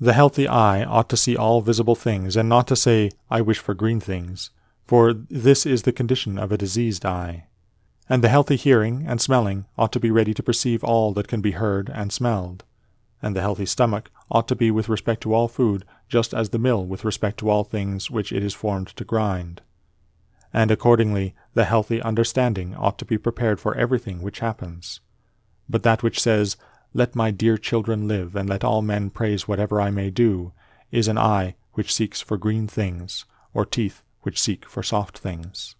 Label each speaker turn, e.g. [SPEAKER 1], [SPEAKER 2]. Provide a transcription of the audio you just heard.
[SPEAKER 1] The healthy eye ought to see all visible things, and not to say, I wish for green things, for this is the condition of a diseased eye. And the healthy hearing and smelling ought to be ready to perceive all that can be heard and smelled. And the healthy stomach ought to be with respect to all food just as the mill with respect to all things which it is formed to grind. And accordingly the healthy understanding ought to be prepared for everything which happens. But that which says, Let my dear children live, and let all men praise whatever I may do, is an eye which seeks for green things, or teeth which seek for soft things.